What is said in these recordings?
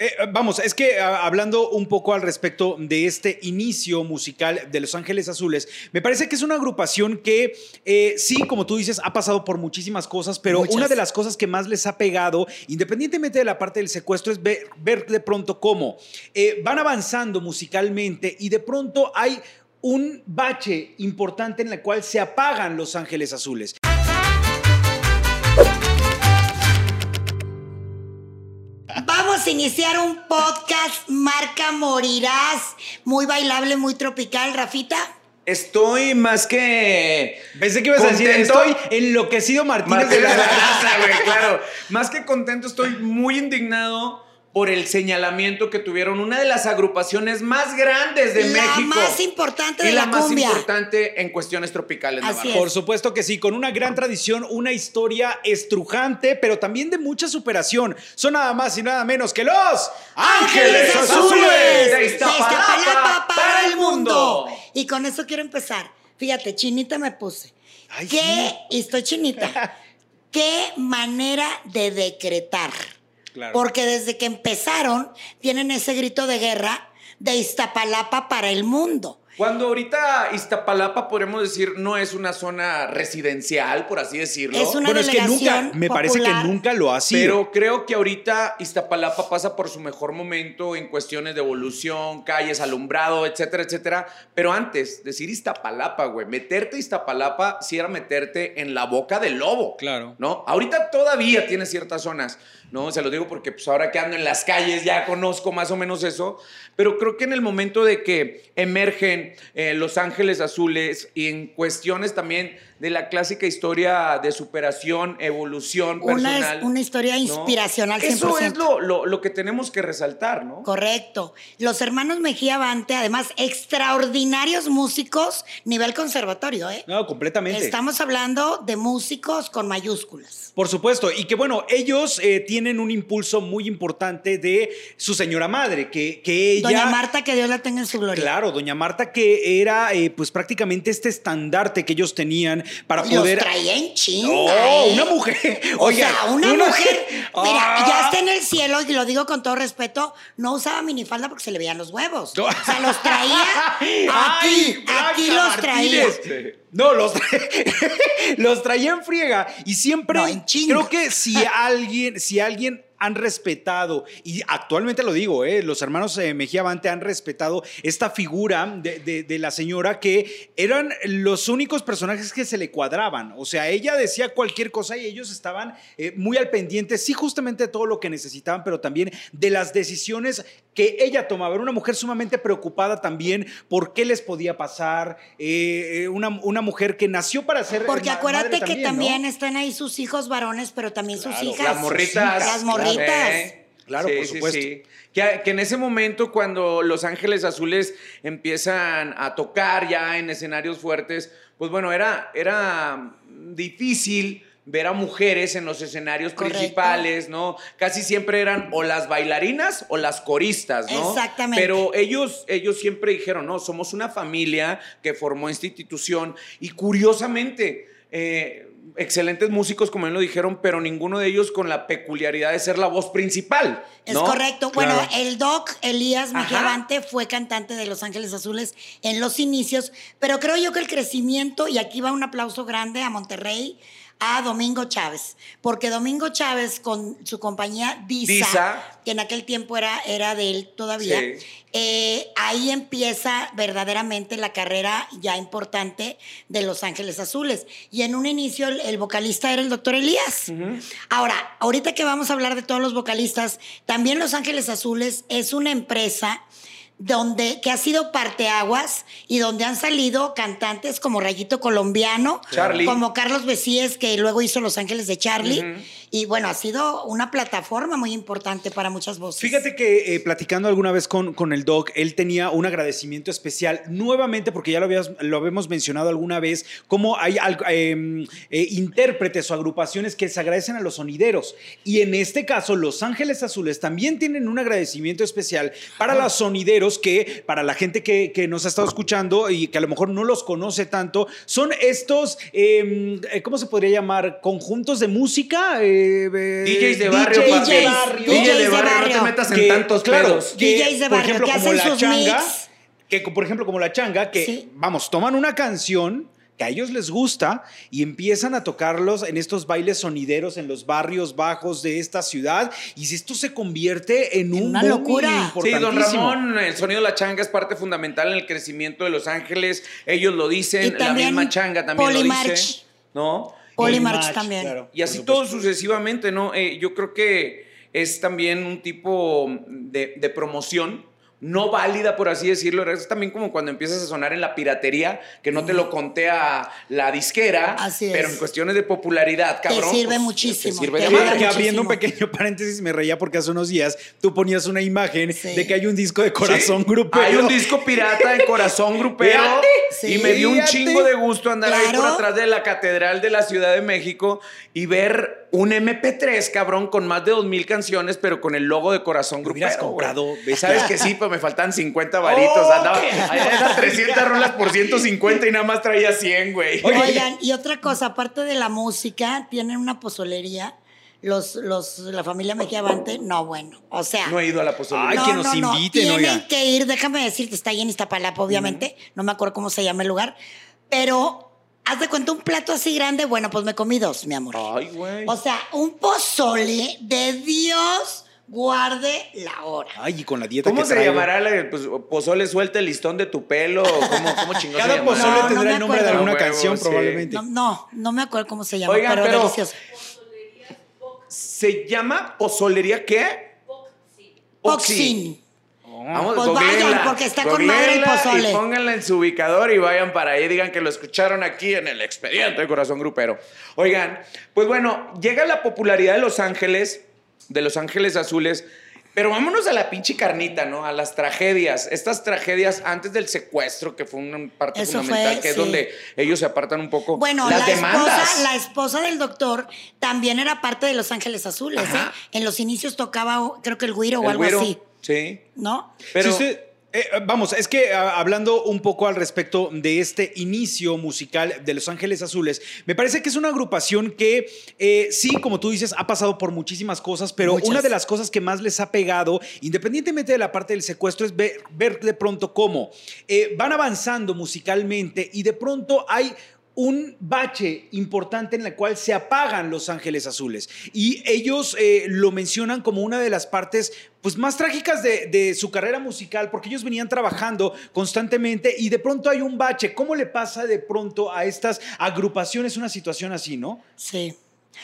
Eh, vamos, es que ah, hablando un poco al respecto de este inicio musical de Los Ángeles Azules, me parece que es una agrupación que eh, sí, como tú dices, ha pasado por muchísimas cosas, pero Muchas. una de las cosas que más les ha pegado, independientemente de la parte del secuestro, es ver, ver de pronto cómo eh, van avanzando musicalmente y de pronto hay un bache importante en el cual se apagan Los Ángeles Azules. Iniciar un podcast marca Morirás, muy bailable, muy tropical, Rafita. Estoy más que. Pensé que ibas a decir, estoy enloquecido Martínez Martínez de la la Garza, güey, claro. Más que contento, estoy muy indignado por el señalamiento que tuvieron una de las agrupaciones más grandes de La México. más importante de y la, la más cumbia. importante en cuestiones tropicales. Así es. Por supuesto que sí, con una gran tradición, una historia estrujante, pero también de mucha superación. Son nada más y nada menos que los Ángeles Azules de Iztapalapa para el mundo. Y con eso quiero empezar. Fíjate, chinita me puse. Ay, ¿Qué? sí. Y estoy chinita. ¿Qué manera de decretar? Claro. Porque desde que empezaron, tienen ese grito de guerra de Iztapalapa para el mundo. Cuando ahorita Iztapalapa, podemos decir, no es una zona residencial, por así decirlo. Es una bueno, es que nunca, delegación me parece que nunca lo ha sido. Pero creo que ahorita Iztapalapa pasa por su mejor momento en cuestiones de evolución, calles, alumbrado, etcétera, etcétera. Pero antes, decir Iztapalapa, güey, meterte a Iztapalapa sí era meterte en la boca del lobo. Claro. ¿No? Ahorita todavía tiene ciertas zonas, ¿no? Se lo digo porque pues ahora que ando en las calles ya conozco más o menos eso. Pero creo que en el momento de que emergen eh, Los Ángeles Azules y en cuestiones también de la clásica historia de superación, evolución personal. Una, es- una historia ¿no? inspiracional 100%. Eso es lo, lo- lo que tenemos que resaltar, ¿no? Correcto. Los hermanos Mejía Bante, además, extraordinarios músicos, nivel conservatorio, ¿eh? No, completamente. Estamos hablando de músicos con mayúsculas. Por supuesto, y que bueno, ellos eh, tienen un impulso muy importante de su señora madre, que, que ella... Doña Marta, que Dios la tenga en su gloria. Claro, doña Marta, que era eh, pues prácticamente este estandarte que ellos tenían para Los poder... traía en chinga. ¿eh? Una mujer. O sea, una, mujer. Mira, Ah. ya está en el cielo y lo digo con todo respeto. No usaba minifalda porque se le veían los huevos. O sea, los traía aquí. Ay, aquí los traía. Martínez. No, los, tra- los traía en friega. Y siempre No, en creo que si alguien, si alguien han respetado, y actualmente lo digo, eh, los hermanos eh, Mejía Bante han respetado esta figura de, la señora que eran los únicos personajes que se le cuadraban. O sea, ella decía cualquier cosa y ellos estaban eh, muy al pendiente, sí, justamente de todo lo que necesitaban, pero también de las decisiones que ella tomaba. Era una mujer sumamente preocupada también por qué les podía pasar. eh, eh, una, una mujer que nació para ser. Porque ma- acuérdate madre que también ¿no? están ahí sus hijos varones, pero también sus hijas. Las morritas. Las morritas. Eh, Claro, por supuesto. Que, que en ese momento, cuando Los Ángeles Azules empiezan a tocar ya en escenarios fuertes, pues bueno, era, era difícil ver a mujeres en los escenarios Correcto. principales, ¿no? Casi siempre eran o las bailarinas o las coristas, ¿no? Exactamente. Pero ellos, ellos siempre dijeron, no, somos una familia que formó esta institución y curiosamente, eh, excelentes músicos, como bien lo dijeron, pero ninguno de ellos con la peculiaridad de ser la voz principal. Es correcto. Bueno, Claro. el doc Elías. Bante fue cantante de Los Ángeles Azules en los inicios, pero creo yo que el crecimiento, y aquí va un aplauso grande a Monterrey, a Domingo Chávez, porque Domingo Chávez con su compañía Disa, Disa. que en aquel tiempo era, era de él todavía, Sí. eh, ahí empieza verdaderamente la carrera ya importante de Los Ángeles Azules. Y en un inicio el, el vocalista era el doctor Elías. Ahora, ahorita que vamos a hablar de todos los vocalistas, también Los Ángeles Azules es una empresa donde que ha sido parteaguas y donde han salido cantantes como Rayito Colombiano, Charlie. como Carlos Besíes, que luego hizo Los Ángeles de Charlie. Y bueno, ha sido una plataforma muy importante para muchas voces. Fíjate que eh, platicando alguna vez con, con el Doc, él tenía un agradecimiento especial nuevamente, porque ya lo, habías- lo habíamos mencionado alguna vez, como hay al- eh, eh, intérpretes o agrupaciones que se agradecen a los sonideros. Y en este caso, Los Ángeles Azules también tienen un agradecimiento especial para los sonideros ellos que para la gente que, que nos ha estado escuchando y que a lo mejor no los conoce tanto, son estos, eh, ¿cómo se podría llamar? Conjuntos de música. Eh, eh, DJs de barrio, DJs, papi. DJs DJ de de barrio, no te barrio. metas en que, tantos claro, pedos. que, DJs de por barrio, ejemplo, que como hacen la changa, mix. que por ejemplo como la changa, que Sí. vamos, toman una canción que a ellos les gusta y empiezan a tocarlos en estos bailes sonideros en los barrios bajos de esta ciudad y si esto se convierte en En un una locura. Sí, don. Ramón, el sonido de la changa es parte fundamental en el crecimiento de Los Ángeles. Ellos lo Y dicen, la también misma changa también lo Polymarch. dice. ¿No? Polymarch March, también. claro, Y así todo sucesivamente, ¿no? Eh, yo creo que es también un tipo de, de promoción no válida, por así decirlo. Es también como cuando empiezas a sonar en la piratería, que no te lo contea la disquera, Así es. pero en cuestiones de popularidad, Te cabrón. sirve pues, muchísimo, Te sirve te de madre. que abriendo un muchísimo. pequeño paréntesis, me reía porque hace unos días tú ponías una imagen Sí. de que hay un disco de corazón Sí, grupero. Hay un disco pirata en Corazón Grupero. Sí. y me dio un chingo de gusto andar ahí por atrás de la Catedral de la Ciudad de México y ver un MP3, cabrón, con más de dos mil canciones, pero con el logo de Corazón Grupero. hubieras comprado. Sabes que sí, me faltan 50 varitos. Oh, Andaba, eran 300 rolas por 150 y nada más traía 100, güey. Oigan, y otra cosa, aparte de la música, tienen una pozolería. Los, los, la familia Mejía Bante, no, bueno. O sea. No he ido a la posibilidad. Ay, que nos inviten, Tienen oiga. que ir, déjame decirte, está ahí en Iztapalapa, obviamente. No me acuerdo cómo se llama el lugar. Pero, haz de cuenta, un plato así grande, bueno, pues me comí dos, mi amor. Ay, güey. O sea, un pozole de Dios guarde la hora. Ay, y con la dieta ¿Cómo que se traigo. llamará? la- Pues, pozole suelta el listón de tu pelo. ¿Cómo, cómo chingón Cada se llamará? pozole No, tendrá el nombre de alguna huevo, canción, sí. probablemente. No, no, no me acuerdo cómo se llama, Oigan, pero, pero- delicioso. ¿Se llama pozolería qué? Poxin. Vamos, Pues vayan, porque está con madre el pozole. Y pónganla en su ubicador y vayan para ahí. Digan que lo escucharon aquí en el expediente de Corazón Grupero. Oigan, pues bueno, llega la popularidad de Los Ángeles, de Los Ángeles Azules. Pero vámonos a la pinche carnita, ¿no? A las tragedias. Estas tragedias antes del secuestro, que fue una parte Eso fundamental, fue, que es donde ellos se apartan un poco. Bueno, las la demandas. esposa, la esposa del doctor también era parte de Los Ángeles Azules. ¿eh? En los inicios tocaba, creo que el güiro o El algo güiro, así, Sí. ¿no? Pero. Eh, vamos, es que ah, hablando un poco al respecto de este inicio musical de Los Ángeles Azules, me parece que es una agrupación que eh, sí, como tú dices, ha pasado por muchísimas cosas, pero Muchas. una de las cosas que más les ha pegado, independientemente de la parte del secuestro, es ver, ver de pronto cómo eh, van avanzando musicalmente y de pronto hay un bache importante en el cual se apagan Los Ángeles Azules. Y ellos eh, lo mencionan como una de las partes pues, más trágicas de, de su carrera musical, porque ellos venían trabajando constantemente y de pronto hay un bache. ¿Cómo le pasa de pronto a estas agrupaciones una situación así, no? Sí.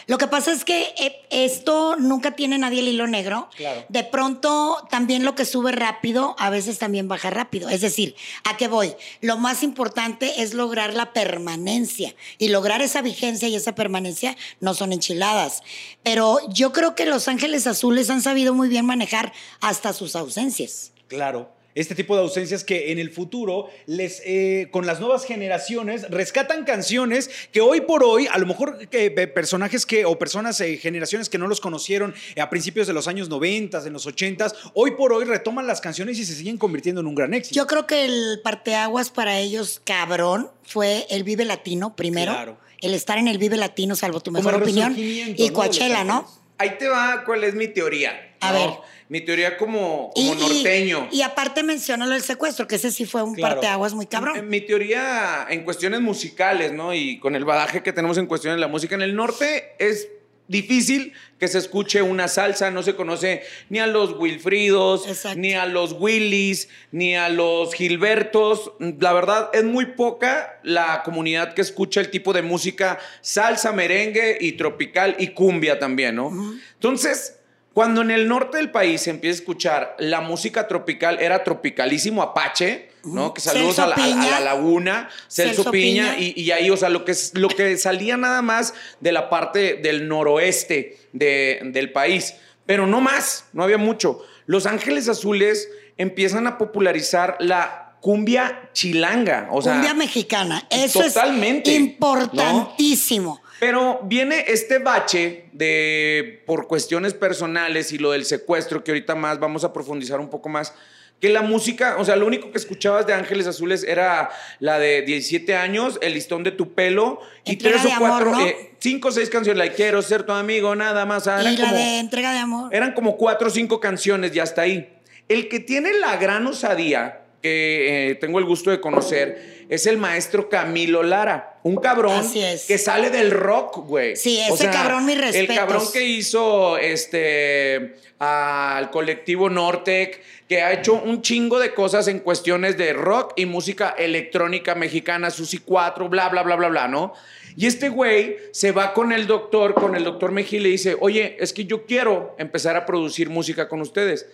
Lo que pasa es que eh, esto nunca tiene nadie el hilo negro. Claro. De pronto, también lo que sube rápido, a veces también baja rápido. Es decir, ¿a qué voy? Lo más importante es lograr la permanencia. Y lograr esa vigencia y esa permanencia no son enchiladas. Pero yo creo que Los Ángeles Azules han sabido muy bien manejar hasta sus ausencias. Claro. Este tipo de ausencias que en el futuro, les, eh, con las nuevas generaciones, rescatan canciones que hoy por hoy, a lo mejor que, eh, personajes que, o personas, eh, generaciones que no los conocieron a principios de los años 90, en los 80, hoy por hoy retoman las canciones y se siguen convirtiendo en un gran éxito. Yo creo que el parteaguas para ellos, cabrón, fue el Vive Latino primero. Claro. El estar en el Vive Latino, salvo tu mejor opinión. Y. Coachella, ¿no? Ahí te va cuál es mi teoría. A ¿no? ver. Mi teoría como, Y, como y- norteño. Y, aparte menciona lo del secuestro, que ese sí fue un Claro. parteaguas muy cabrón. Mi teoría en cuestiones musicales, ¿no? Y con el badaje que tenemos en cuestiones de la música en el norte, es difícil que se escuche una salsa, no se conoce ni a los Wilfridos, Exacto. ni a los Willys, ni a los Gilbertos. La verdad, es muy poca la comunidad que escucha el tipo de música salsa, merengue y tropical y cumbia también, ¿no? Entonces, cuando en el norte del país se empieza a escuchar la música tropical, era tropicalísimo Apache, ¿no? Que saludos a la, a- a Piña. la laguna, Celso, Celso Piña, Piña. Y, y ahí, o sea, lo que, lo que salía nada más de la parte del noroeste de- del país, pero no más, no había mucho. Los Ángeles Azules empiezan a popularizar la cumbia chilanga, o sea, Cumbia mexicana. Eso totalmente, es importantísimo. Pero viene este bache de por cuestiones personales y lo del secuestro, que ahorita más vamos a profundizar un poco más. Que la música, o sea, lo único que escuchabas de Ángeles Azules era la de 17 años, El listón de tu pelo y Entrega tres o amor, cuatro, ¿no? eh, cinco o seis canciones, la de Quiero ser tu amigo, nada más. ah, y la como- de entrega de amor. eran como cuatro o cinco canciones y hasta ahí. El que tiene la gran osadía, que eh, tengo el gusto de conocer, es el maestro Camilo Lara. Un cabrón Así es. que sale del rock, güey. Sí, ese cabrón, mis El respetos. cabrón que hizo este al colectivo Nortec, que ha hecho un chingo de cosas en cuestiones de rock y música electrónica mexicana, Susi 4, bla, bla, bla, bla, bla, ¿no? Y este güey se va con el doctor, con el doctor Mejía y le dice, oye, es que yo quiero empezar a producir música con ustedes.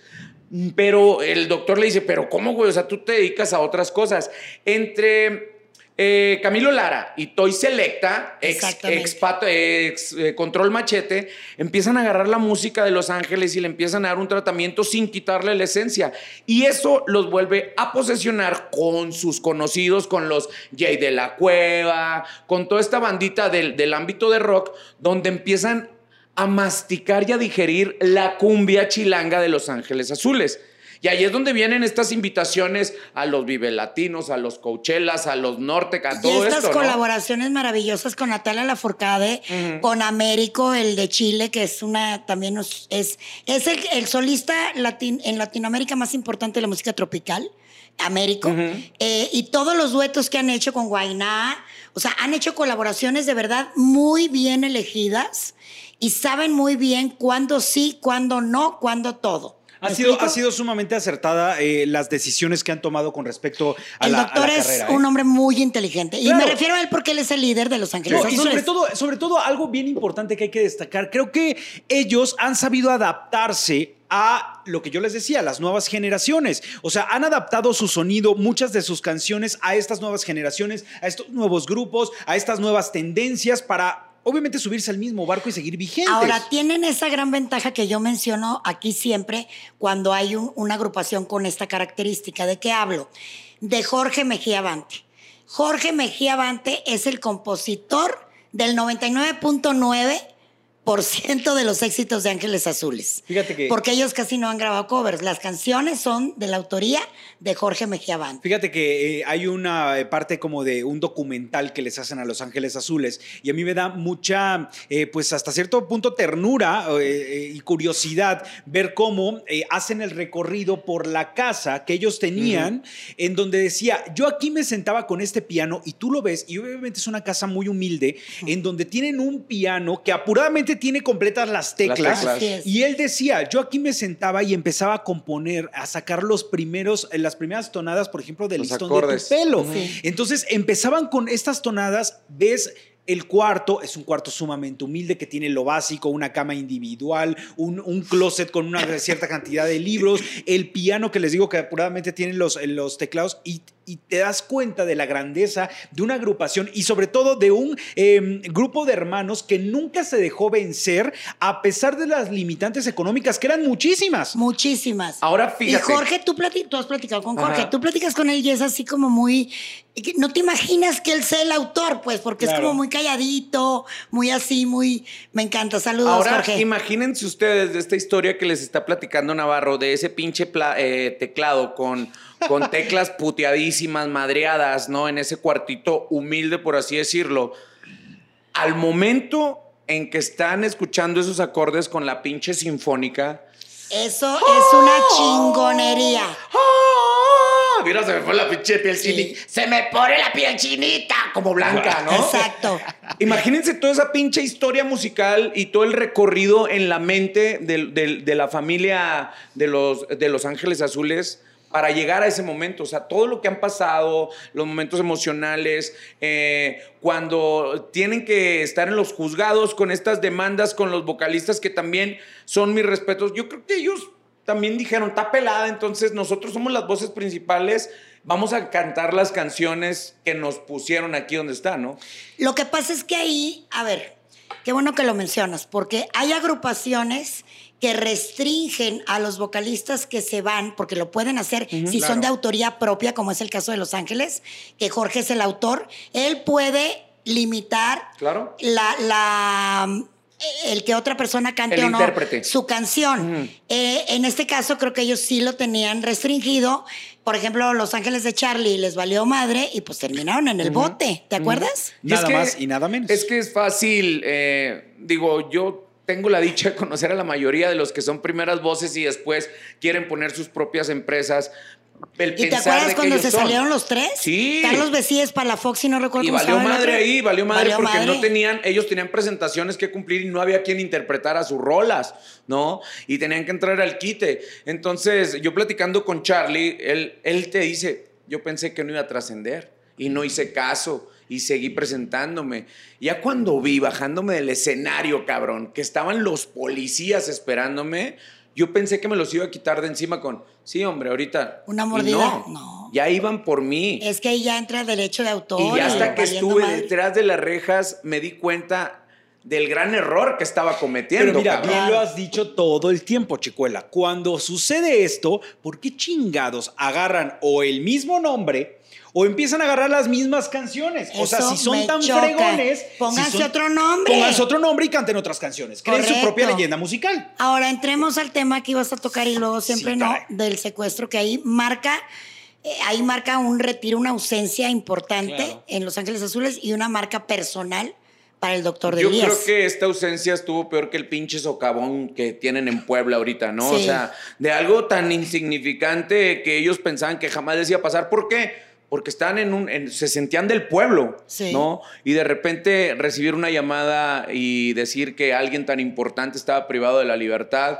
Pero el doctor le dice, pero ¿cómo, güey? O sea, tú te dedicas a otras cosas. Entre eh, Camilo Lara y Toy Selecta, ex, ex Pato- ex, eh, Control Machete, empiezan a agarrar la música de Los Ángeles y le empiezan a dar un tratamiento sin quitarle la esencia. Y eso los vuelve a posesionar con sus conocidos, con los Jay de la Cueva, con toda esta bandita del, del ámbito de rock, donde empiezan a masticar y a digerir la cumbia chilanga de Los Ángeles Azules. Y ahí es donde vienen estas invitaciones a los Vive Latinos, a los Coachellas, a los Nortec, a Y estas esto. ¿no? colaboraciones maravillosas con Natalia Lafourcade, con Américo, el de Chile, que es una también es, es el, el solista latin- en Latinoamérica más importante de la música tropical. Américo, Eh, y todos los duetos que han hecho con Guainá, o sea, han hecho colaboraciones de verdad muy bien elegidas y saben muy bien cuándo sí, cuándo no, cuándo todo. Ha ¿Me sido, ha sido sumamente acertada eh, las decisiones que han tomado con respecto a el la, a doctor la es carrera. ¿eh? un hombre muy inteligente. Y Claro. me refiero a él porque él es el líder de Los Ángeles No, y sobre todo, sobre todo algo bien importante que hay que destacar, creo que ellos han sabido adaptarse a lo que yo les decía, las nuevas generaciones. O sea, han adaptado su sonido, muchas de sus canciones a estas nuevas generaciones, a estos nuevos grupos, a estas nuevas tendencias para obviamente subirse al mismo barco y seguir vigentes. Ahora, tienen esa gran ventaja que yo menciono aquí siempre cuando hay un- una agrupación con esta característica. ¿De qué hablo? De Jorge Mejía Bante. Jorge Mejía Bante es el compositor del 99.9% de los éxitos de Ángeles Azules. Fíjate que- Porque ellos casi no han grabado covers. Las canciones son de la autoría de Jorge Mejía Bante. Fíjate que eh, hay una eh, parte como de un documental que les hacen a Los Ángeles Azules y a mí me da mucha, eh, pues hasta cierto punto ternura eh, y curiosidad ver cómo hacen el recorrido por la casa que ellos tenían, en donde decía, yo aquí me sentaba con este piano y tú lo ves y obviamente es una casa muy humilde, en donde tienen un piano que apuradamente tiene completas las teclas. Y él decía, yo aquí me sentaba y empezaba a componer, a sacar los primeros, eh, las primeras tonadas, por ejemplo, del Los listón acordes. de tu pelo. Sí. Entonces empezaban con estas tonadas, ves el cuarto, es un cuarto sumamente humilde que tiene lo básico, una cama individual, un, un closet con una cierta cantidad de libros, el piano que les digo que apuradamente tiene los, los teclados y, y te das cuenta de la grandeza de una agrupación y sobre todo de un eh, grupo de hermanos que nunca se dejó vencer a pesar de las limitantes económicas que eran muchísimas. Muchísimas. Ahora, fíjate. Y Jorge, tú, plati- tú has platicado con Jorge, Ajá. tú platicas con él y es así como muy... No te imaginas que él sea el autor, pues, porque es como muy calladito, muy así, muy... Me encanta. Saludos, Ahora, Jorge. imagínense ustedes de esta historia que les está platicando Navarro, de ese pinche pla- eh, teclado con, con teclas puteadísimas, madreadas, ¿no? En ese cuartito humilde, por así decirlo. Al momento en que están escuchando esos acordes con la pinche sinfónica. Eso es una chingonería. ¡Ah! Mira, se me pone la pinche piel Sí. chinita. Se me pone la piel chinita, como blanca, ¿no? Exacto. Imagínense toda esa pinche historia musical y todo el recorrido en la mente de, la familia de los, de los Ángeles Azules para llegar a ese momento. O sea, todo lo que han pasado, los momentos emocionales, eh, cuando tienen que estar en los juzgados con estas demandas, con los vocalistas que también son mis respetos. Yo creo que ellos también dijeron, está pelada, entonces nosotros somos las voces principales. Vamos a cantar las canciones que nos pusieron aquí donde está, ¿no? Lo que pasa es que ahí, a ver, qué bueno que lo mencionas, porque hay agrupaciones que restringen a los vocalistas que se van, porque lo pueden hacer si son de autoría propia, como es el caso de Los Ángeles, que Jorge es el autor, él puede limitar Claro. la, la- el que otra persona cante El o no intérprete. su canción. Eh, en este caso creo que ellos sí lo tenían restringido. Por ejemplo, Los Ángeles de Charlie les valió madre y pues terminaron en el bote. ¿Te acuerdas? Nada es que- más y nada menos. Es que es fácil, eh, digo, yo tengo la dicha de conocer a la mayoría de los que son primeras voces y después quieren poner sus propias empresas. El ¿Y te acuerdas cuando se son. salieron los tres? Sí. Carlos Besíes, Palafox y no recuerdo Y cómo valió madre ahí, valió madre Valió porque madre. no tenían, ellos tenían presentaciones que cumplir y no había quien interpretara sus rolas, ¿no? Y tenían que entrar al quite. Entonces, yo platicando con Charlie, él, él te dice, yo pensé que no iba a trascender y no hice caso y seguí presentándome. Ya cuando vi, bajándome del escenario, cabrón, que estaban los policías esperándome, yo pensé que me los iba a quitar de encima con, sí, hombre, ahorita. Una Y mordida, no, no. Ya iban por mí. Es que ahí ya entra derecho de autor. Y ya hasta que estuve madre. detrás de las rejas me di cuenta del gran error que estaba cometiendo. Pero mira, cabrón. bien lo has dicho todo el tiempo, Chicuela. Cuando sucede esto, ¿por qué chingados agarran o el mismo nombre o empiezan a agarrar las mismas canciones? o sea, si son tan choca. fregones. Pónganse si son- otro nombre. Pónganse otro nombre y canten otras canciones. Creen su propia leyenda musical. Ahora entremos al tema que ibas a tocar y luego siempre Sí, no, del secuestro, que ahí marca, eh, ahí marca un retiro, una ausencia importante Claro. en Los Ángeles Azules y una marca personal para el doctor de Yo creo que esta ausencia estuvo peor que el pinche socavón que tienen en Puebla ahorita, ¿no? O sea, de algo tan insignificante que ellos pensaban que jamás les iba a pasar. ¿Por qué? Porque estaban en un. en- se sentían del pueblo, Sí. ¿no? Y de repente recibir una llamada y decir que alguien tan importante estaba privado de la libertad,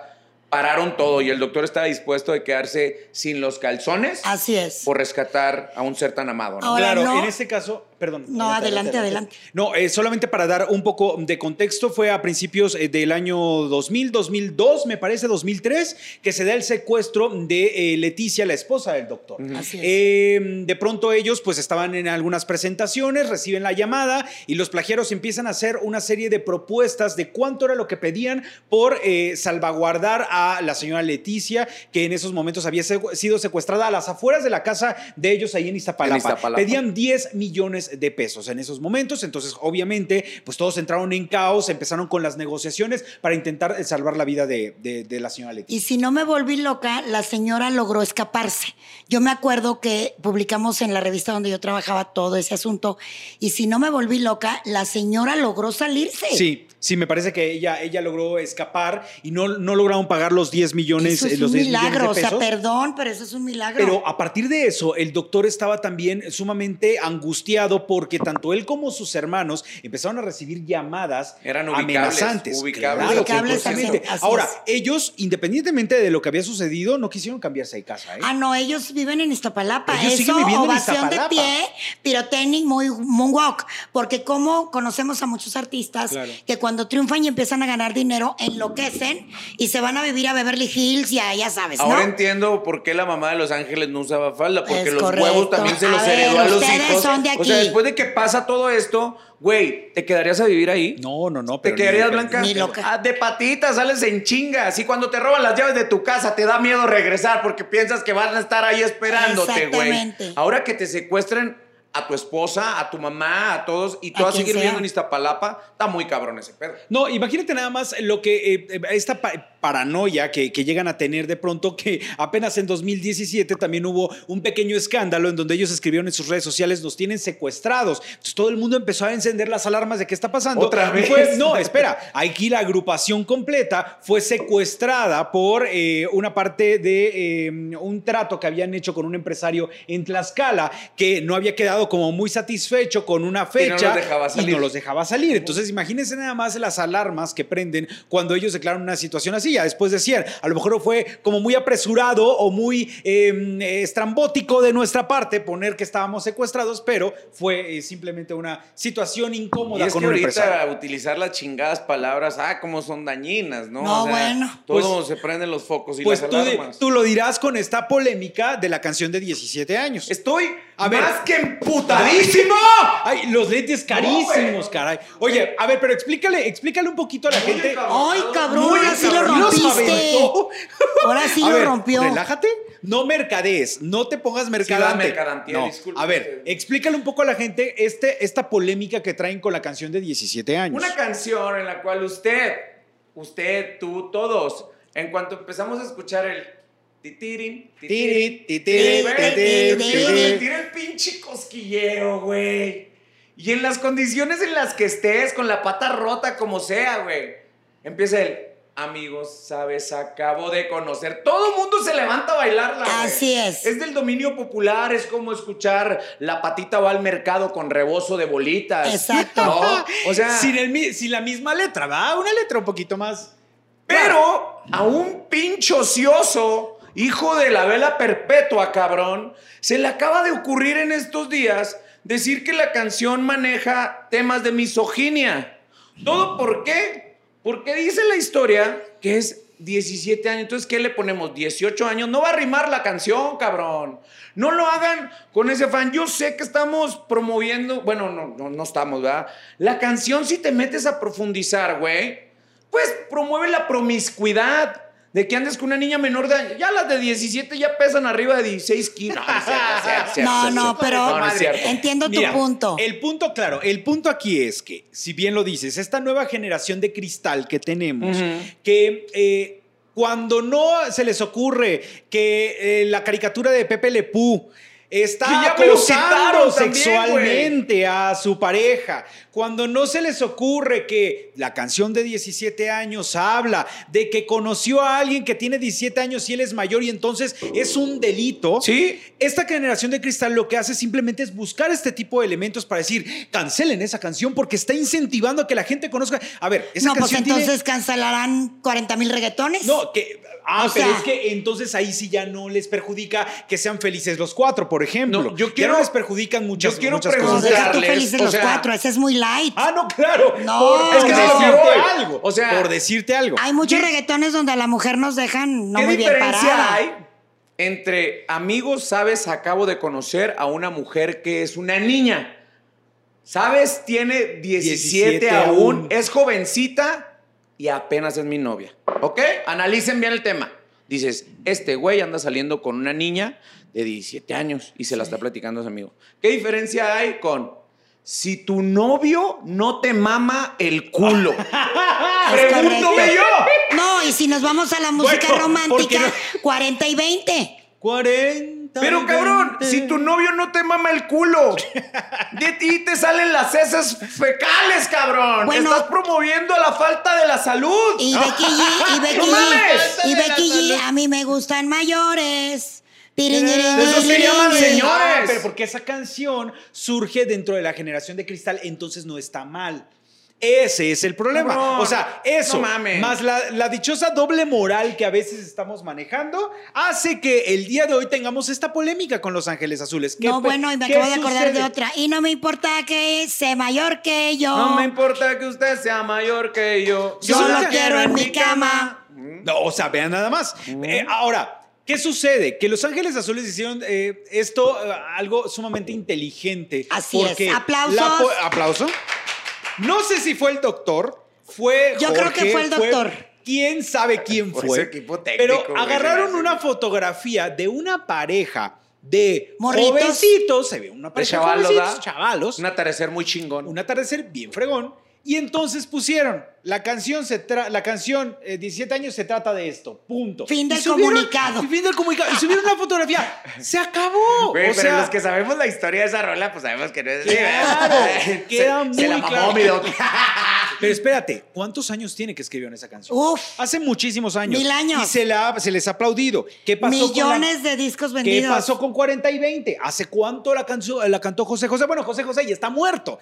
pararon todo y el doctor estaba dispuesto a quedarse sin los calzones Así es. por rescatar a un ser tan amado, ¿no? Ahora, claro, no- en este caso, perdón. No, adelante, adelante. No, eh, solamente para dar un poco de contexto, fue a principios eh, del año 2000, 2002, me parece, 2003, que se da el secuestro de eh, Leticia, la esposa del doctor. Así es. Eh, de pronto ellos pues estaban en algunas presentaciones, reciben la llamada y los plagiaros empiezan a hacer una serie de propuestas de cuánto era lo que pedían por eh, salvaguardar a la señora Leticia, que en esos momentos había sido secuestrada a las afueras de la casa de ellos ahí en Iztapalapa. En Iztapalapa. Pedían 10 millones de pesos en esos momentos, entonces obviamente pues todos entraron en caos, empezaron con las negociaciones para intentar eh, salvar la vida de, de- de la señora Leticia. Y si no me volví loca, la señora logró escaparse. Yo me acuerdo que publicamos en la revista donde yo trabajaba todo ese asunto. Y si no me volví loca, la señora logró salirse. Sí, sí, me parece que ella, ella logró escapar y no, no lograron pagar los 10 millones, Eso es eh, los un 10 millones milagro. de O sea, pesos. perdón, pero eso es un milagro. Pero a partir de eso, el doctor estaba también sumamente angustiado porque tanto él como sus hermanos empezaron a recibir llamadas Eran ubicables, amenazantes. ubicables. Claro, Ubicables. Ahora, ellos, independientemente de lo que había sucedido, no quisieron cambiarse de casa. ¿eh? Ah, no, ellos viven en Iztapalapa. Ellos siguen Eso, viviendo en ovación Iztapalapa. de pie, pirotecnic, muy moonwalk. Porque como conocemos a muchos artistas Claro. que cuando triunfan y empiezan a ganar dinero, enloquecen y se van a vivir a Beverly Hills, ya, ya sabes, ¿no? Ahora entiendo por qué la mamá de Los Ángeles no usaba falda, porque Es los correcto. huevos también se A los ver, heredó a los ustedes hijos. son de O sea, aquí. después de que pasa todo esto, güey, ¿te quedarías a vivir ahí? No, no, no. ¿Te quedarías, Blanca? Ni loca. Ah, de patitas, sales en chingas. Y cuando te roban las llaves de tu casa, te da miedo regresar porque piensas que van a estar ahí esperándote, güey. Exactamente. Ahora que te secuestren a tu esposa, a tu mamá, a todos, y tú A vas a quien seguir sea. viviendo en Iztapalapa, está muy cabrón ese pedo. No, imagínate nada más lo que eh, eh, esta paranoia que, que llegan a tener de pronto que apenas en 2017 también hubo un pequeño escándalo en donde ellos escribieron en sus redes sociales nos tienen secuestrados. Entonces todo el mundo empezó a encender las alarmas de qué está pasando. ¿Otra vez? no, espera, aquí la agrupación completa fue secuestrada por eh, una parte de eh, un trato que habían hecho con un empresario en Tlaxcala que no había quedado como muy satisfecho con una Y no fecha los dejaba y salir. no los dejaba salir. Entonces, imagínense nada más las alarmas que prenden cuando ellos declaran una situación así. Ya después decían, a lo mejor fue como muy apresurado o muy eh, estrambótico de nuestra parte poner que estábamos secuestrados, pero fue eh, simplemente una situación Y incómoda es con que un ahorita empresario. utilizar las chingadas palabras, ah, como son dañinas, ¿no? No, bueno. Todo Pues- se prenden los focos y Pues las tú, alarmas. tú lo dirás con esta polémica de la canción de 17 años. Estoy A ver. más que emputadísimo. Ay, los lentes carísimos, caray. Oye, a ver, pero explícale, explícale un poquito a la gente. Ay, cabrón, Muy ahora sí lo cabrón. Rompiste. Ahora sí A lo ver, rompió. Relájate. No mercadees, no te pongas mercadante. mercadantea, No. disculpe A ver, explícale un poco a la gente este, esta polémica que traen con la canción de 17 años. Una canción en la cual usted, usted, tú, todos, en cuanto empezamos a escuchar el titirin, Tiri, titirin, titiri, güey, titiri, güey, titiri. tira el pinche cosquilleo, güey. Y en las condiciones en las que estés, con la pata rota como sea, güey, empieza el amigos, sabes, acabo de conocer. Todo el mundo se levanta a bailarla. Así es. Es del dominio popular, es como escuchar la patita va al mercado con rebozo de bolitas. Exacto. ¿no? O sea, sin, el sin la misma letra, ¿va? Una letra un poquito más. pero a un pinche ocioso, hijo de la vela perpetua, cabrón, se le acaba de ocurrir en estos días decir que la canción maneja temas de misoginia. ¿Todo por qué? Porque dice la historia que es 17 años. Entonces, ¿qué le ponemos? 18 años. No va a rimar la canción, cabrón. No lo hagan con ese fan. Yo sé que estamos promoviendo. Bueno, no, no, no estamos, ¿verdad? La canción, si te metes a profundizar, güey, pues promueve la promiscuidad. De que andes con una niña menor de Ya las de 17 ya pesan arriba de 16 kilos. No, no cierto, cierto, No, pero No, no es cierto. entiendo tu Mira, punto. El punto, claro, el punto aquí es que, si bien lo dices, esta nueva generación de cristal que tenemos, que eh, cuando no se les ocurre que eh, la caricatura de Pepe Le Pew Que está acosando también, sexualmente a su pareja, cuando no se les ocurre que la canción de 17 años habla de que conoció a alguien que tiene 17 años y él es mayor y entonces es un delito, Sí. esta generación de cristal lo que hace simplemente es buscar este tipo de elementos para decir, cancelen esa canción porque está incentivando a que la gente conozca. A ver, esa no, pues canción tiene- entonces cancelarán 40 mil reggaetones. No, que... Ah, O pero sea- es que entonces ahí sí ya no les perjudica que sean felices los cuatro, por ejemplo. No, yo Ya quiero- no les perjudican muchas, yo quiero muchas No, cosas. deja tú felices o los sea- cuatro, ese es muy light. Ah, no, claro. No, por, es que que decirte algo. O sea, por decirte algo. Hay muchos ¿qué- reggaetones donde a la mujer nos dejan no ¿Qué muy bien diferencia parada. hay entre amigos, sabes, acabo de conocer a una mujer que es una niña? ¿Sabes? Tiene 17, 17 aún, aún. es jovencita y apenas es mi novia. ¿Ok? Analicen bien el tema. Dices, este güey anda saliendo con una niña de 17 años y se la está platicando a su amigo. ¿Qué diferencia hay con si tu novio no te mama el culo? Correcto. yo. No, y si nos vamos a la música Bueno, romántica, porque 40 y 20. 40. Pero cabrón, si tu novio no te mama el culo, de ti te salen las heces fecales, cabrón. Bueno. Estás promoviendo la falta de la salud. Y Becky G, y Becky ¡No G, mames! y Becky G, a mí me gustan mayores. Eso se llaman señores. Ah, pero porque esa canción surge dentro de la generación de cristal, entonces no está mal. Ese es el problema. O sea, eso, no mames. más la, la dichosa doble moral que a veces estamos manejando, hace que el día de hoy tengamos esta polémica con Los Ángeles Azules. ¿Qué No, bueno, y me acabo de acordar de otra. Y no me importa que sea mayor que yo. No me importa que usted sea mayor que yo. Yo lo quiero en mi cama. No, o sea, vean nada más. Eh, ahora, ¿qué sucede? Que Los Ángeles Azules hicieron eh, esto eh, algo sumamente inteligente. Así es. Aplausos. po- ¿Aplauso? No sé si fue el doctor, fue Yo creo que fue el doctor. ¿Quién sabe quién Por fue? ese equipo técnico, Pero agarraron una fotografía de una pareja de Morritos. jovencitos, se ve una pareja de chavalos, jovencitos, ¿da? chavalos, Un atardecer muy chingón. un atardecer bien fregón. Y entonces pusieron, la canción, se tra- la canción eh, 17 años se trata de esto, punto. Fin Y del subieron- comunicado. y Fin del comunicado. Y subieron una fotografía. Se acabó. Güey, o pero sea, los que sabemos la historia de esa rola, pues sabemos que no es Claro, ¿verdad? queda se, muy se la mamó claro. mi doc. Pero espérate, ¿cuántos años tiene que escribieron esa canción? Uf. Hace muchísimos años. Mil años. Y se, la- se les ha aplaudido. ¿Qué pasó con la- Millones de discos ¿Qué vendidos. pasó con 40 y 20? ¿Hace cuánto la, canción, la cantó José José? Bueno, José José ya está muerto.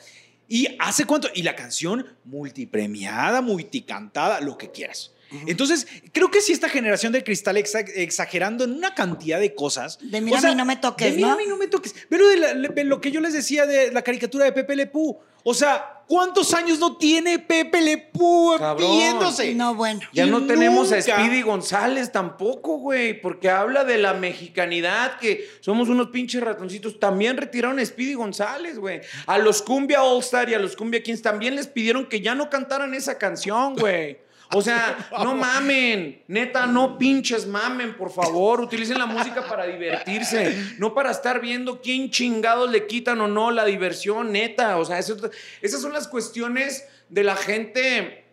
¿Y hace cuánto? Y la canción multipremiada, multicantada, lo que quieras. Entonces, creo que si esta generación de cristal exa- exagerando en una cantidad de cosas. De mira a mí no me toques, de mira ¿no? a mí no me toques. Pero de, la- de lo que yo les decía de la caricatura de Pepe Le Pew. O sea, ¿cuántos años no tiene Pepe Le Pew Cabrón. pidiéndose? No, bueno. Ya Y no tenemos a Speedy González tampoco, güey, porque habla de la mexicanidad, que somos unos pinches ratoncitos. También retiraron a Speedy González, güey. A los Cumbia All Star y a los Cumbia Kings también les pidieron que ya no cantaran esa canción, güey. O sea, no mamen. Neta, no pinches mamen, por favor. Utilicen la música para divertirse, no para estar viendo quién chingados le quitan o no la diversión, neta. O sea, esas son las cuestiones de la gente.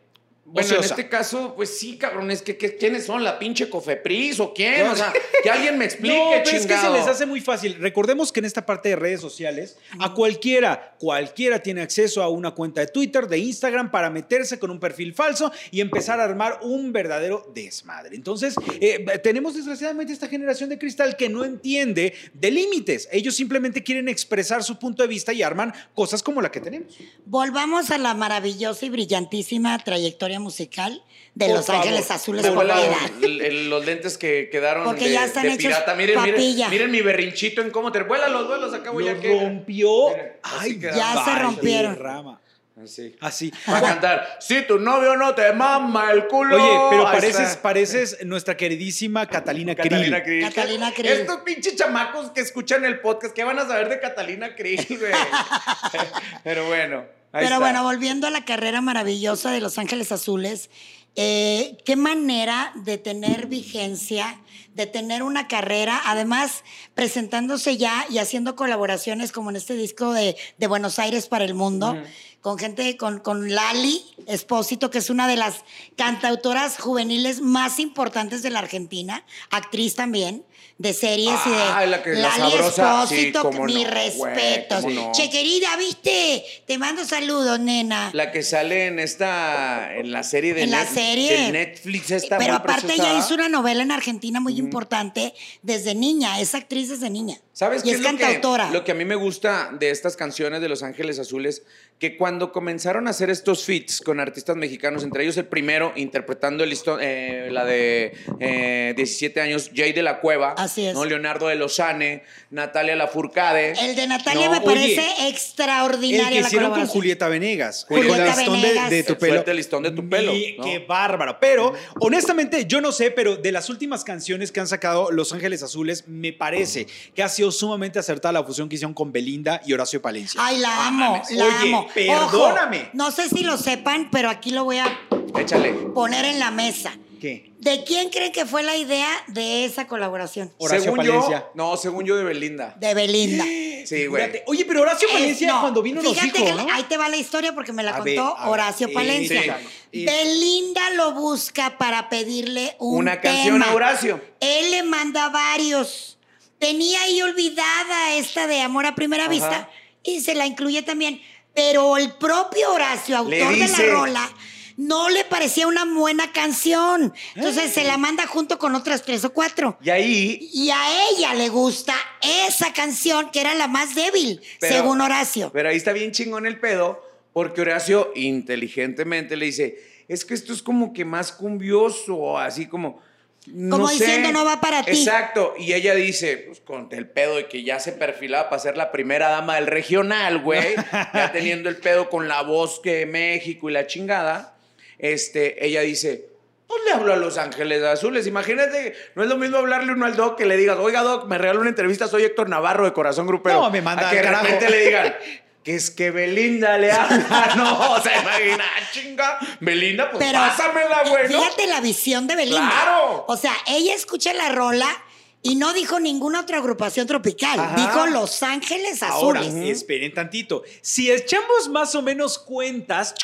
Bueno, Ociosa. en este caso, pues sí, cabrones, ¿qué, qué, quiénes son? ¿La pinche Cofepris o quién? O sea, que alguien me explique, No, pero es que se les hace muy fácil. Recordemos que en esta parte de redes sociales, a cualquiera, cualquiera tiene acceso a una cuenta de Twitter, de Instagram, para meterse con un perfil falso y empezar a armar un verdadero desmadre. Entonces, eh, tenemos desgraciadamente esta generación de cristal que no entiende de límites. Ellos simplemente quieren expresar su punto de vista y arman cosas como la que tenemos. Volvamos a la maravillosa y brillantísima trayectoria musical de Por Los favor. Ángeles Azules por el- los lentes que quedaron Porque de, ya están de hechos pirata. Miren, miren, papilla. miren mi berrinchito en cómo te vuela los vuelos acabo ya que rompió. Miren, Ay. Ya se rompieron. derrama. Así. Así. Va a cantar, si tu novio no te mama el culo. Oye, pero pareces, pareces nuestra queridísima Catalina, Catalina Krill. Krill. Catalina Krill. Estos pinches chamacos que escuchan el podcast, ¿qué van a saber de Catalina Krill, güey? pero bueno. Ahí Pero está. bueno, volviendo a la carrera maravillosa de Los Ángeles Azules, eh, qué manera de tener vigencia, de tener una carrera, además presentándose ya y haciendo colaboraciones como en este disco de, de Buenos Aires para el Mundo, con gente, con, con Lali Espósito, que es una de las cantautoras juveniles más importantes de la Argentina, actriz también. De series y de Ah, la que- la Lali sí, Espósito, cómo mis no, respetos. no. Che, querida, ¿viste? Te mando saludos, nena. La que sale en esta, en la serie de, En la serie. de Netflix esta Pero muy aparte ella hizo una novela en Argentina muy importante desde niña, es actriz desde niña. ¿Sabes y qué es, es lo cantautora. que, lo que a mí me gusta de estas canciones de Los Ángeles Azules? Que cuando comenzaron a hacer estos feats con artistas mexicanos, entre ellos el primero, interpretando el listo- eh, la de eh, 17 años, Jay de la Cueva, Así es. ¿no? Leonardo de Lozane, Natalia Lafourcade. El de Natalia No, me parece oye, extraordinaria El que la hicieron con. Julieta Venegas. Julieta con el listón de, Venegas. de tu El pelo. el listón de tu pelo, Mi- ¿no? Qué bárbaro. Pero, honestamente, yo no sé, pero de las últimas canciones que han sacado Los Ángeles Azules, me parece que ha sido sumamente acertada la fusión que hicieron con Belinda y Horacio Palencia. Ay, la amo, mames. la Oye, amo. Perdóname. Ojo, no sé si lo sepan, pero aquí lo voy a Échale. poner en la mesa. ¿Qué? ¿De quién creen que fue la idea de esa colaboración? Horacio según Palencia. yo, no, según yo de Belinda. De Belinda. Sí, güey. Fíjate. Oye, pero Horacio Palencia no, cuando vino nos fíjate dijo, que ¿no? ahí te va la historia porque me la A contó ver, a ver. Horacio Palencia. sí. Belinda lo busca para pedirle un Una canción tema. a Horacio. Él le manda varios. Tenía ahí olvidada esta de Amor a Primera Ajá. Vista y se la incluye también. Pero el propio Horacio, autor de la rola, no le parecía una buena canción. Entonces se la manda junto con otras tres o cuatro. Y ahí, Y a ella le gusta esa canción que era la más débil, Pero- según Horacio. Pero ahí está bien chingón el pedo, porque Horacio inteligentemente le dice, es que esto es como que más cumbioso, así como... no Como sé". diciendo, "No va para ti". Exacto. Y ella dice, pues con el pedo de que ya se perfilaba para ser la primera dama del regional, güey, ya teniendo el pedo con la voz que México y la chingada, este, ella dice... Pues le hablo a Los Ángeles Azules. Imagínate, no es lo mismo hablarle uno al Doc que le digas, oiga Doc, me regala una entrevista, soy Héctor Navarro de Corazón Grupero. No, me manda A que de repente le digan que es que Belinda le habla. No, o sea, imagina, ah, chinga. Belinda, pues Pero pásamela, güey, ¿no? fíjate la visión de Belinda. ¡Claro! O sea, ella escucha la rola y no dijo ninguna otra agrupación tropical. Ajá. Dijo Los Ángeles Ahora, Azules. esperen tantito. Si echamos más o menos cuentas,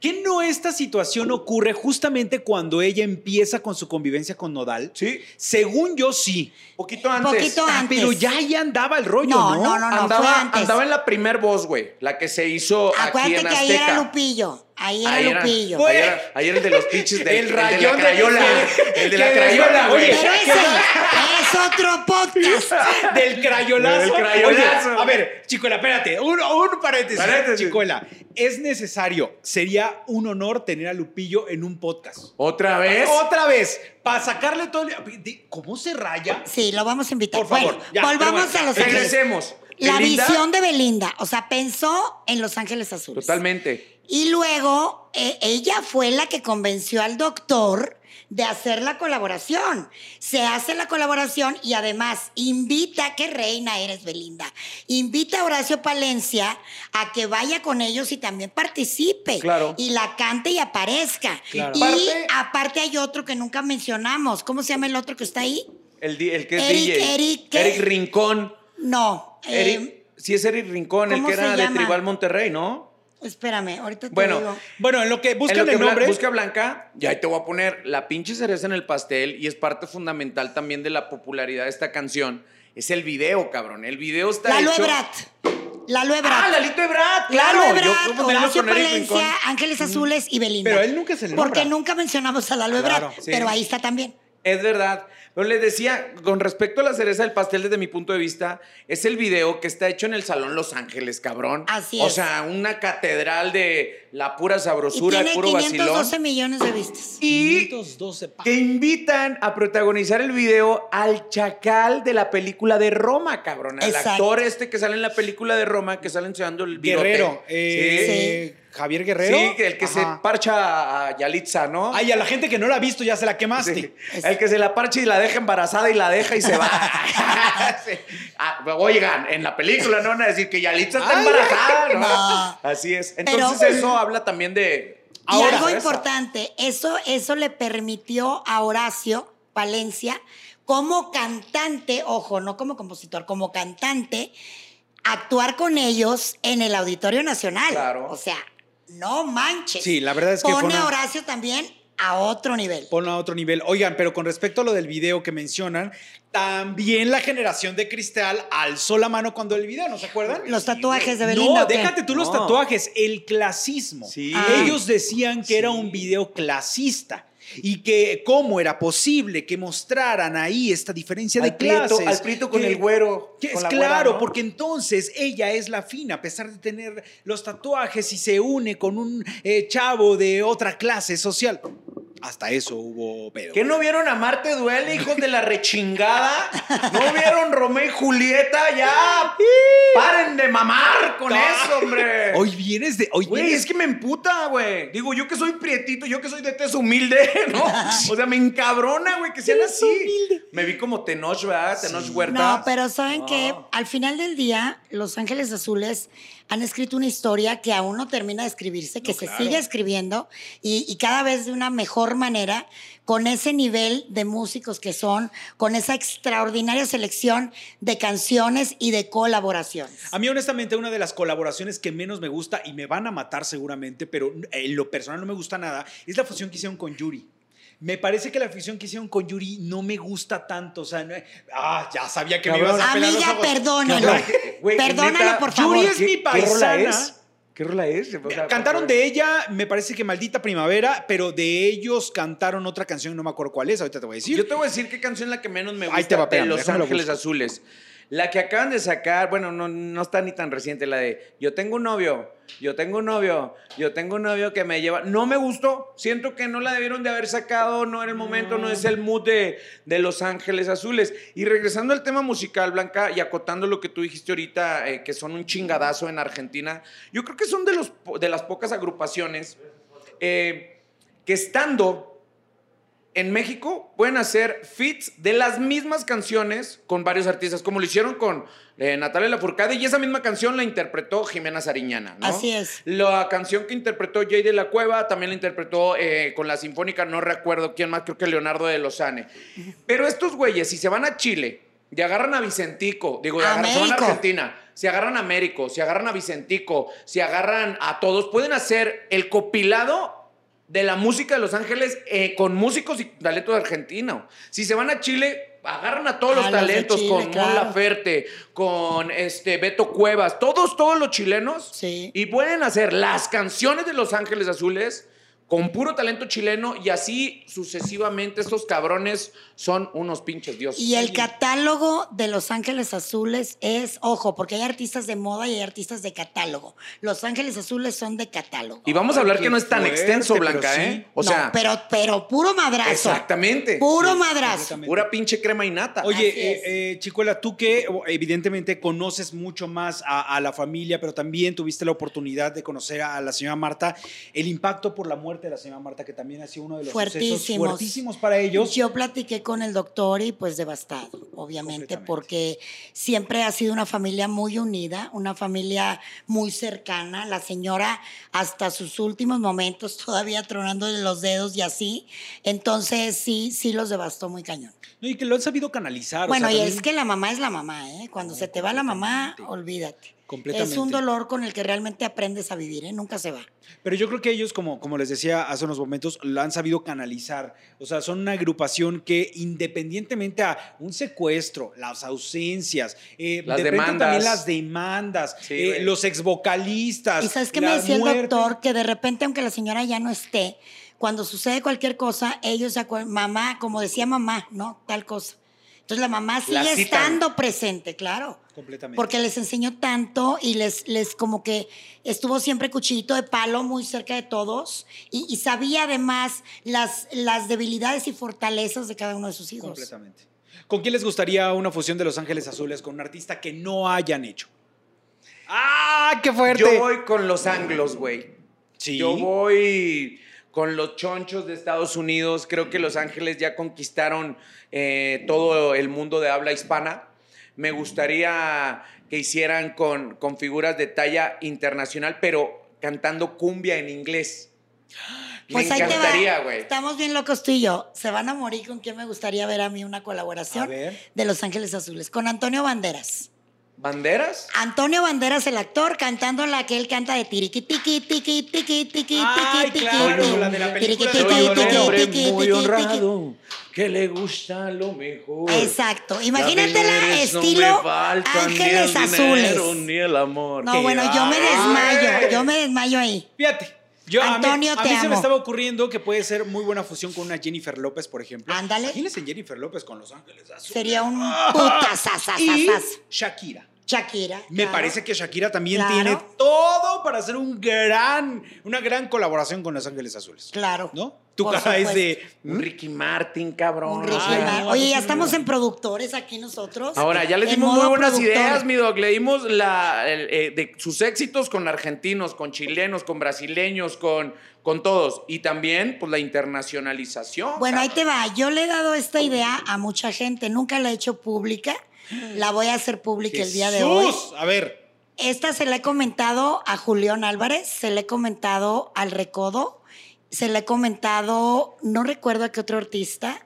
¿que no esta situación ocurre justamente cuando ella empieza con su convivencia con Nodal? Sí. Según yo, sí. Poquito antes. Poquito Ah, antes. pero ya ahí andaba el rollo, No, ¿no? no, no, no. andaba, fue antes. andaba en la primer voz, güey. La que se hizo Acuérdate aquí en que ahí Azteca. era Lupillo. Ahí era Ahí era, Lupillo. ahí era, ahí era el de los pinches del, El el de la de- crayola. El de la crayola, oye, Pero ese es otro podcast. Del crayolazo. Del crayolazo. Oye, a ver, Chicuela, espérate. Un, un paréntesis. Paréntesis. Chicuela, es necesario, sería un honor tener a Lupillo en un podcast. ¿Otra vez? Otra vez, para sacarle todo el... ¿Cómo se raya? Sí, lo vamos a invitar. Por favor, Bueno, ya, volvamos a Los. Regresemos. La Belinda, visión de Belinda, o sea, pensó en Los Ángeles Azules. Totalmente. Y luego eh, ella fue la que convenció al doctor de hacer la colaboración. Se hace la colaboración y además invita, qué reina eres Belinda, invita a Horacio Palencia a que vaya con ellos y también participe. Claro. Y la cante y aparezca. Claro. Y Aparte- aparte hay otro que nunca mencionamos. ¿Cómo se llama el otro que está ahí? El, que es Eric- DJ. Eric, ¿qué? Rincón. No. Eh, sí es Eric Rincón, el ¿cómo que era de? Tribal Monterrey, ¿no? espérame, ahorita te Bueno, digo. Bueno, en lo que En buscan lo que el nombre. busca Blanca, y ahí te voy a poner la pinche cereza en el pastel y es parte fundamental también de la popularidad de esta canción. Es el video, cabrón. El video está Lalo hecho... Ebrat. Lalo Ebrat. Ah, Lalito Ebrat, claro. Lalo Yo Horacio Palencia. Ángeles Azules y Belinda. Pero él nunca se le nombra. Porque nunca mencionamos a Lalo Claro, sí. pero ahí está también. Es verdad. Pero les decía, con respecto a la cereza del pastel, desde mi punto de vista, es el video que está hecho en el Salón Los Ángeles, cabrón. Así O es. sea, una catedral de la pura Y sabrosura, tiene el puro 512 vacilón. millones de vistas. Y 512 pa- que invitan a protagonizar el video al chacal de la película de Roma, cabrón. Al actor este que sale en la película de Roma, que sale enseñando el bigote. Guerrero. eh, Sí. Guerrero. Sí, el que se parcha a Yalitza, ¿no? Ay, a la gente que no la ha visto ya se la quemaste. Sí. El que se la parcha y la deja embarazada y la deja y se va. Sí. Ah, oigan, en la película no van a decir que Yalitza está Ay, embarazada, ¿no? no. Así es. Pero- Entonces eso habla también de... y Ahora, algo importante, eso, eso le permitió a Horacio Palencia, como cantante, ojo, no como compositor, como cantante, actuar con ellos en el Auditorio Nacional. Claro. O sea, no manches. Sí, la verdad es que fue Pone una- a Horacio también a otro nivel. Pon a otro nivel. Oigan, pero con respecto a lo del video que mencionan, también la generación de Cristal alzó la mano cuando el video, ¿no se acuerdan? Los tatuajes de Belinda. No, déjate tú los tatuajes, el clasismo. Sí. Ah. Ellos decían que era un video clasista y que cómo era posible que mostraran ahí esta diferencia de prieto- clases. al prieto con Que- el güero, que es güera, claro, ¿no? porque entonces ella es la fina, a pesar de tener los tatuajes y se une con un eh, chavo de otra clase social. Hasta eso hubo pedo. ¿Qué no vieron a Marte Duele, hijos de la rechingada? ¿No vieron Romeo y Julieta? Ya, paren de mamar con eso, hombre. Hoy vienes de. Hoy Güey, vienes- es que me emputa, güey. Digo, yo que soy prietito, yo que soy de tez humilde, ¿no? O sea, me encabrona, güey, que sean Eres así. humilde. Me vi como Tenoch, ¿verdad? Tenoch Huerta. No, pero saben No. que al final del día, Los Ángeles Azules han escrito una historia que aún no termina de escribirse, que No, se claro. sigue escribiendo y, y cada vez de una mejor manera, con ese nivel de músicos que son, con esa extraordinaria selección de canciones y de colaboraciones. A mí, honestamente, una de las colaboraciones que menos me gusta, y me van a matar seguramente, pero en lo personal no me gusta nada, es la fusión que hicieron con Yuri. Me parece que la fusión que hicieron con Yuri no me gusta tanto. O sea, no- ah, ya sabía que me ibas a pelar los Amiga, ojos. perdónalo. Perdónalo, neta, por favor. Yuri es ¿Qué- mi ¿Qué rola paisana. es? ¿Qué rola es? O sea, Cantaron de ella, me parece que Maldita Primavera, pero de ellos cantaron otra canción, no me acuerdo cuál es, ahorita te voy a decir. Yo te voy a decir qué canción es la que menos me Ahí gusta te va, de Los Ángeles. Azules. La que acaban de sacar, bueno, no, no está ni tan reciente, la de Yo tengo un novio, yo tengo un novio, yo tengo un novio que me lleva. No me gustó, siento que no la debieron de haber sacado, no era el momento, no es el mood de, de Los Ángeles Azules. Y regresando al tema musical, Blanca, y acotando lo que tú dijiste ahorita, eh, que son un chingadazo en Argentina, yo creo que son de, los, de las pocas agrupaciones eh, que estando en México pueden hacer feats de las mismas canciones con varios artistas, como lo hicieron con eh, Natalia Lafourcade, y esa misma canción la interpretó Jimena Sariñana, ¿no? Así es. La canción que interpretó Jay de la Cueva también la interpretó eh, con la Sinfónica, no recuerdo quién más, creo que Leonardo de Lozane. Pero estos güeyes, si se van a Chile y agarran a Vicentico, digo, A agarran, se van a. Argentina, si agarran a Américo, si agarran a Vicentico, si agarran a todos, pueden hacer el copilado de la música de Los Ángeles eh, con músicos y talentos argentinos. Si se van a Chile, agarran a todos A los los de talentos Chile, con Mon claro. Laferte, con este Beto Cuevas, todos, todos los chilenos. Sí. Y pueden hacer las canciones de Los Ángeles Azules con puro talento chileno y así sucesivamente estos cabrones son unos pinches dioses. Y el catálogo de Los Ángeles Azules es, ojo, porque hay artistas de moda y hay artistas de catálogo. Los Ángeles Azules son de catálogo. Y vamos a hablar que no es tan fuerte, extenso, Blanca, sí. ¿eh? O No, sea, pero, pero puro madrazo. exactamente. Puro Sí, madrazo. Pura pinche crema y nata. Oye, eh, eh, Chicuela, tú que evidentemente conoces mucho más a, a la familia, pero también tuviste la oportunidad de conocer a la señora Marta, el impacto por la muerte de la señora Marta, que también ha sido uno de los sucesos Fuertísimos. fuertísimos para ellos. Yo platiqué con el doctor y pues devastado, obviamente, porque siempre ha sido una familia muy unida, una familia muy cercana. La señora hasta sus últimos momentos todavía tronándole los dedos y así. Entonces sí, sí los devastó muy cañón. No, y que lo han sabido canalizar. o Bueno, sea, y también- es que la mamá es la mamá, ¿eh? Cuando se te va la mamá, olvídate. Completamente. Es un dolor con el que realmente aprendes a vivir, ¿eh? Nunca se va. Pero yo creo que ellos, como, como les decía hace unos momentos, lo han sabido canalizar. O sea, son una agrupación que independientemente a un secuestro, las ausencias, eh, Las de repente demandas. también las demandas, Sí, eh, los ex vocalistas. ¿Y sabes qué me decía el doctor? Que de repente, aunque la señora ya no esté, cuando sucede cualquier cosa, ellos se acuerdan, mamá, como decía mamá, ¿no? Tal cosa. Entonces la mamá La sigue citan. estando presente, claro. Completamente. Porque les enseñó tanto y les, les como que estuvo siempre cuchillito de palo muy cerca de todos y, y sabía además las, las debilidades y fortalezas de cada uno de sus hijos. Completamente. ¿Con quién les gustaría una fusión de Los Ángeles Azules con un artista que no hayan hecho? ¡Ah, qué fuerte! Yo voy con los anglos, güey. Sí. Yo voy con los chonchos de Estados Unidos. Creo que Los Ángeles ya conquistaron eh, todo el mundo de habla hispana. Me gustaría que hicieran con, con figuras de talla internacional, pero cantando cumbia en inglés. Pues Me encantaría, güey. Estamos bien locos tú y yo. Se van a morir con quién me gustaría ver a mí una colaboración A ver. de Los Ángeles Azules. Con Antonio Banderas. ¿Banderas? Antonio Banderas, el actor, cantando la que él canta de tiriqui, tiqui, tiqui, tiqui, tiqui, Ay, tiqui, claro, tiqui. la de la película tiqui, tiqui, hombre tiqui, muy tiqui, honrado que le gusta lo mejor. Exacto. Imagínatela no estilo me faltan Ángeles ni el dinero, Azules. Ni el amor. No, bueno, yo me Ay. desmayo, yo me desmayo ahí. Fíjate. Yo, a mí- Antonio, a mí, te se me estaba ocurriendo que puede ser muy buena fusión con una Jennifer López, por ejemplo. Ándale. Imagínense Jennifer López con Los Ángeles Azules. Sería un Y putasasasasas. Shakira. Shakira. Me claro. parece que Shakira también Claro. tiene todo para hacer un gran, una gran colaboración con Los Ángeles Azules. Claro. ¿No? Tu Por cara es de. Un Ricky Martin, cabrón. Un Ricky Ay, Martin. Oye, ya estamos en productores aquí nosotros. Ahora, ya les En dimos muy buenas productor. ideas, mi doc. Le dimos la, el, eh, de sus éxitos con argentinos, con chilenos, con brasileños, con, con todos. Y también, pues, la internacionalización. Bueno, ahí te va. Yo le he dado esta idea a mucha gente. Nunca la he hecho pública. La voy a hacer pública el día de hoy. ¡Jesús! A ver. Esta se la he comentado a Julián Álvarez, se la he comentado al Recodo, se la he comentado, no recuerdo a qué otro artista.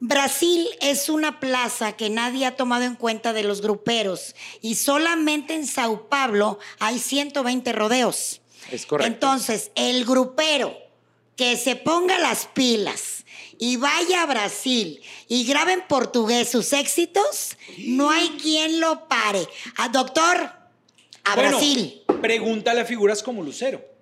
Brasil es una plaza que nadie ha tomado en cuenta de los gruperos y solamente en Sao Paulo hay 120 rodeos. Es correcto. Entonces, el grupero que se ponga las pilas y vaya a Brasil y grabe en portugués sus éxitos, no hay quien lo pare. A doctor, a Bueno, Brasil. Pregúntale a figuras como Lucero.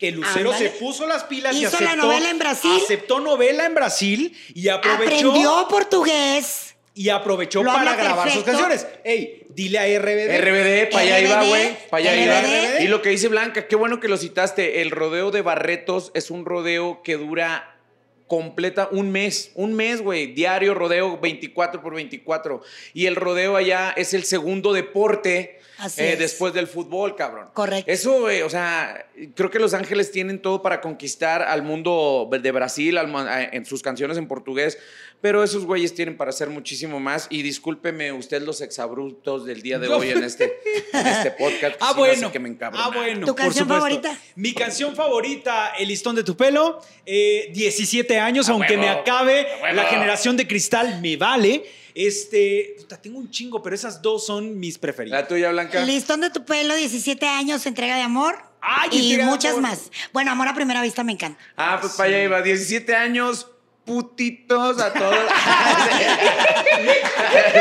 Que Lucero se puso las pilas y Hizo aceptó. la novela en Brasil. Aceptó novela en Brasil y aprovechó. Aprendió portugués. Y aprovechó Lo para grabar sus canciones. Ey, dile a RBD. RBD, para allá iba, güey. Para allá iba. RBD. Y lo que dice Blanca, qué bueno que lo citaste. El rodeo de Barretos es un rodeo que dura completa un mes. Un mes, güey. Diario rodeo 24 por 24. Y el rodeo allá es el segundo deporte. Así eh, es. después del fútbol, cabrón. Correcto. Eso, güey, o sea, creo que Los Ángeles tienen todo para conquistar al mundo de Brasil a- en sus canciones en portugués, pero esos güeyes tienen para hacer muchísimo más. Y discúlpeme usted los exabruptos del día de Yo- hoy en este, en este podcast. que Ah, sí me hace bueno. que me ah, bueno. ¿Tu canción supuesto. favorita? Mi canción favorita, El listón de tu pelo. eh, 17 años, A aunque huevo, me acabe a huevo. la generación de cristal, me vale. Este, puta, tengo un chingo, pero esas dos son mis preferidas. La tuya, Blanca. Listón de tu pelo, 17 años, entrega de amor. Ay, y muchas amor. más. Bueno, amor a primera vista me encanta. Ah, pues para allá iba. 17 años, putitos a todos.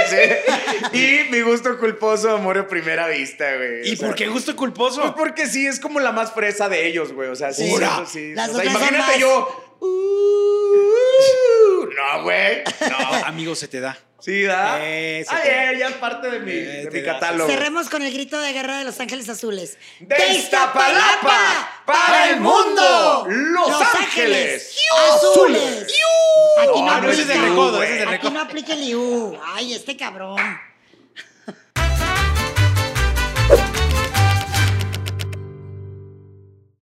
Sí. y mi gusto culposo, amor a primera vista, güey. ¿Y O sea, por qué gusto culposo? Pues porque sí, es como la más fresa de ellos, güey. O sea, sí, Ura. eso sí. Las O sea, otras son imagínate más- yo. "Uh", no, güey. No, amigo, se te da. Sí. Eh, Ay, te- eh, ya es parte de mi, Eh, de mi catálogo. Cerremos con el grito de guerra de Los Ángeles Azules. De Iztapalapa para el mundo, Los Ángeles Azules. Aquí no, No, no, ese aplica. es de recodo, ese es de Aquí no aplica el IU. Ay, este cabrón.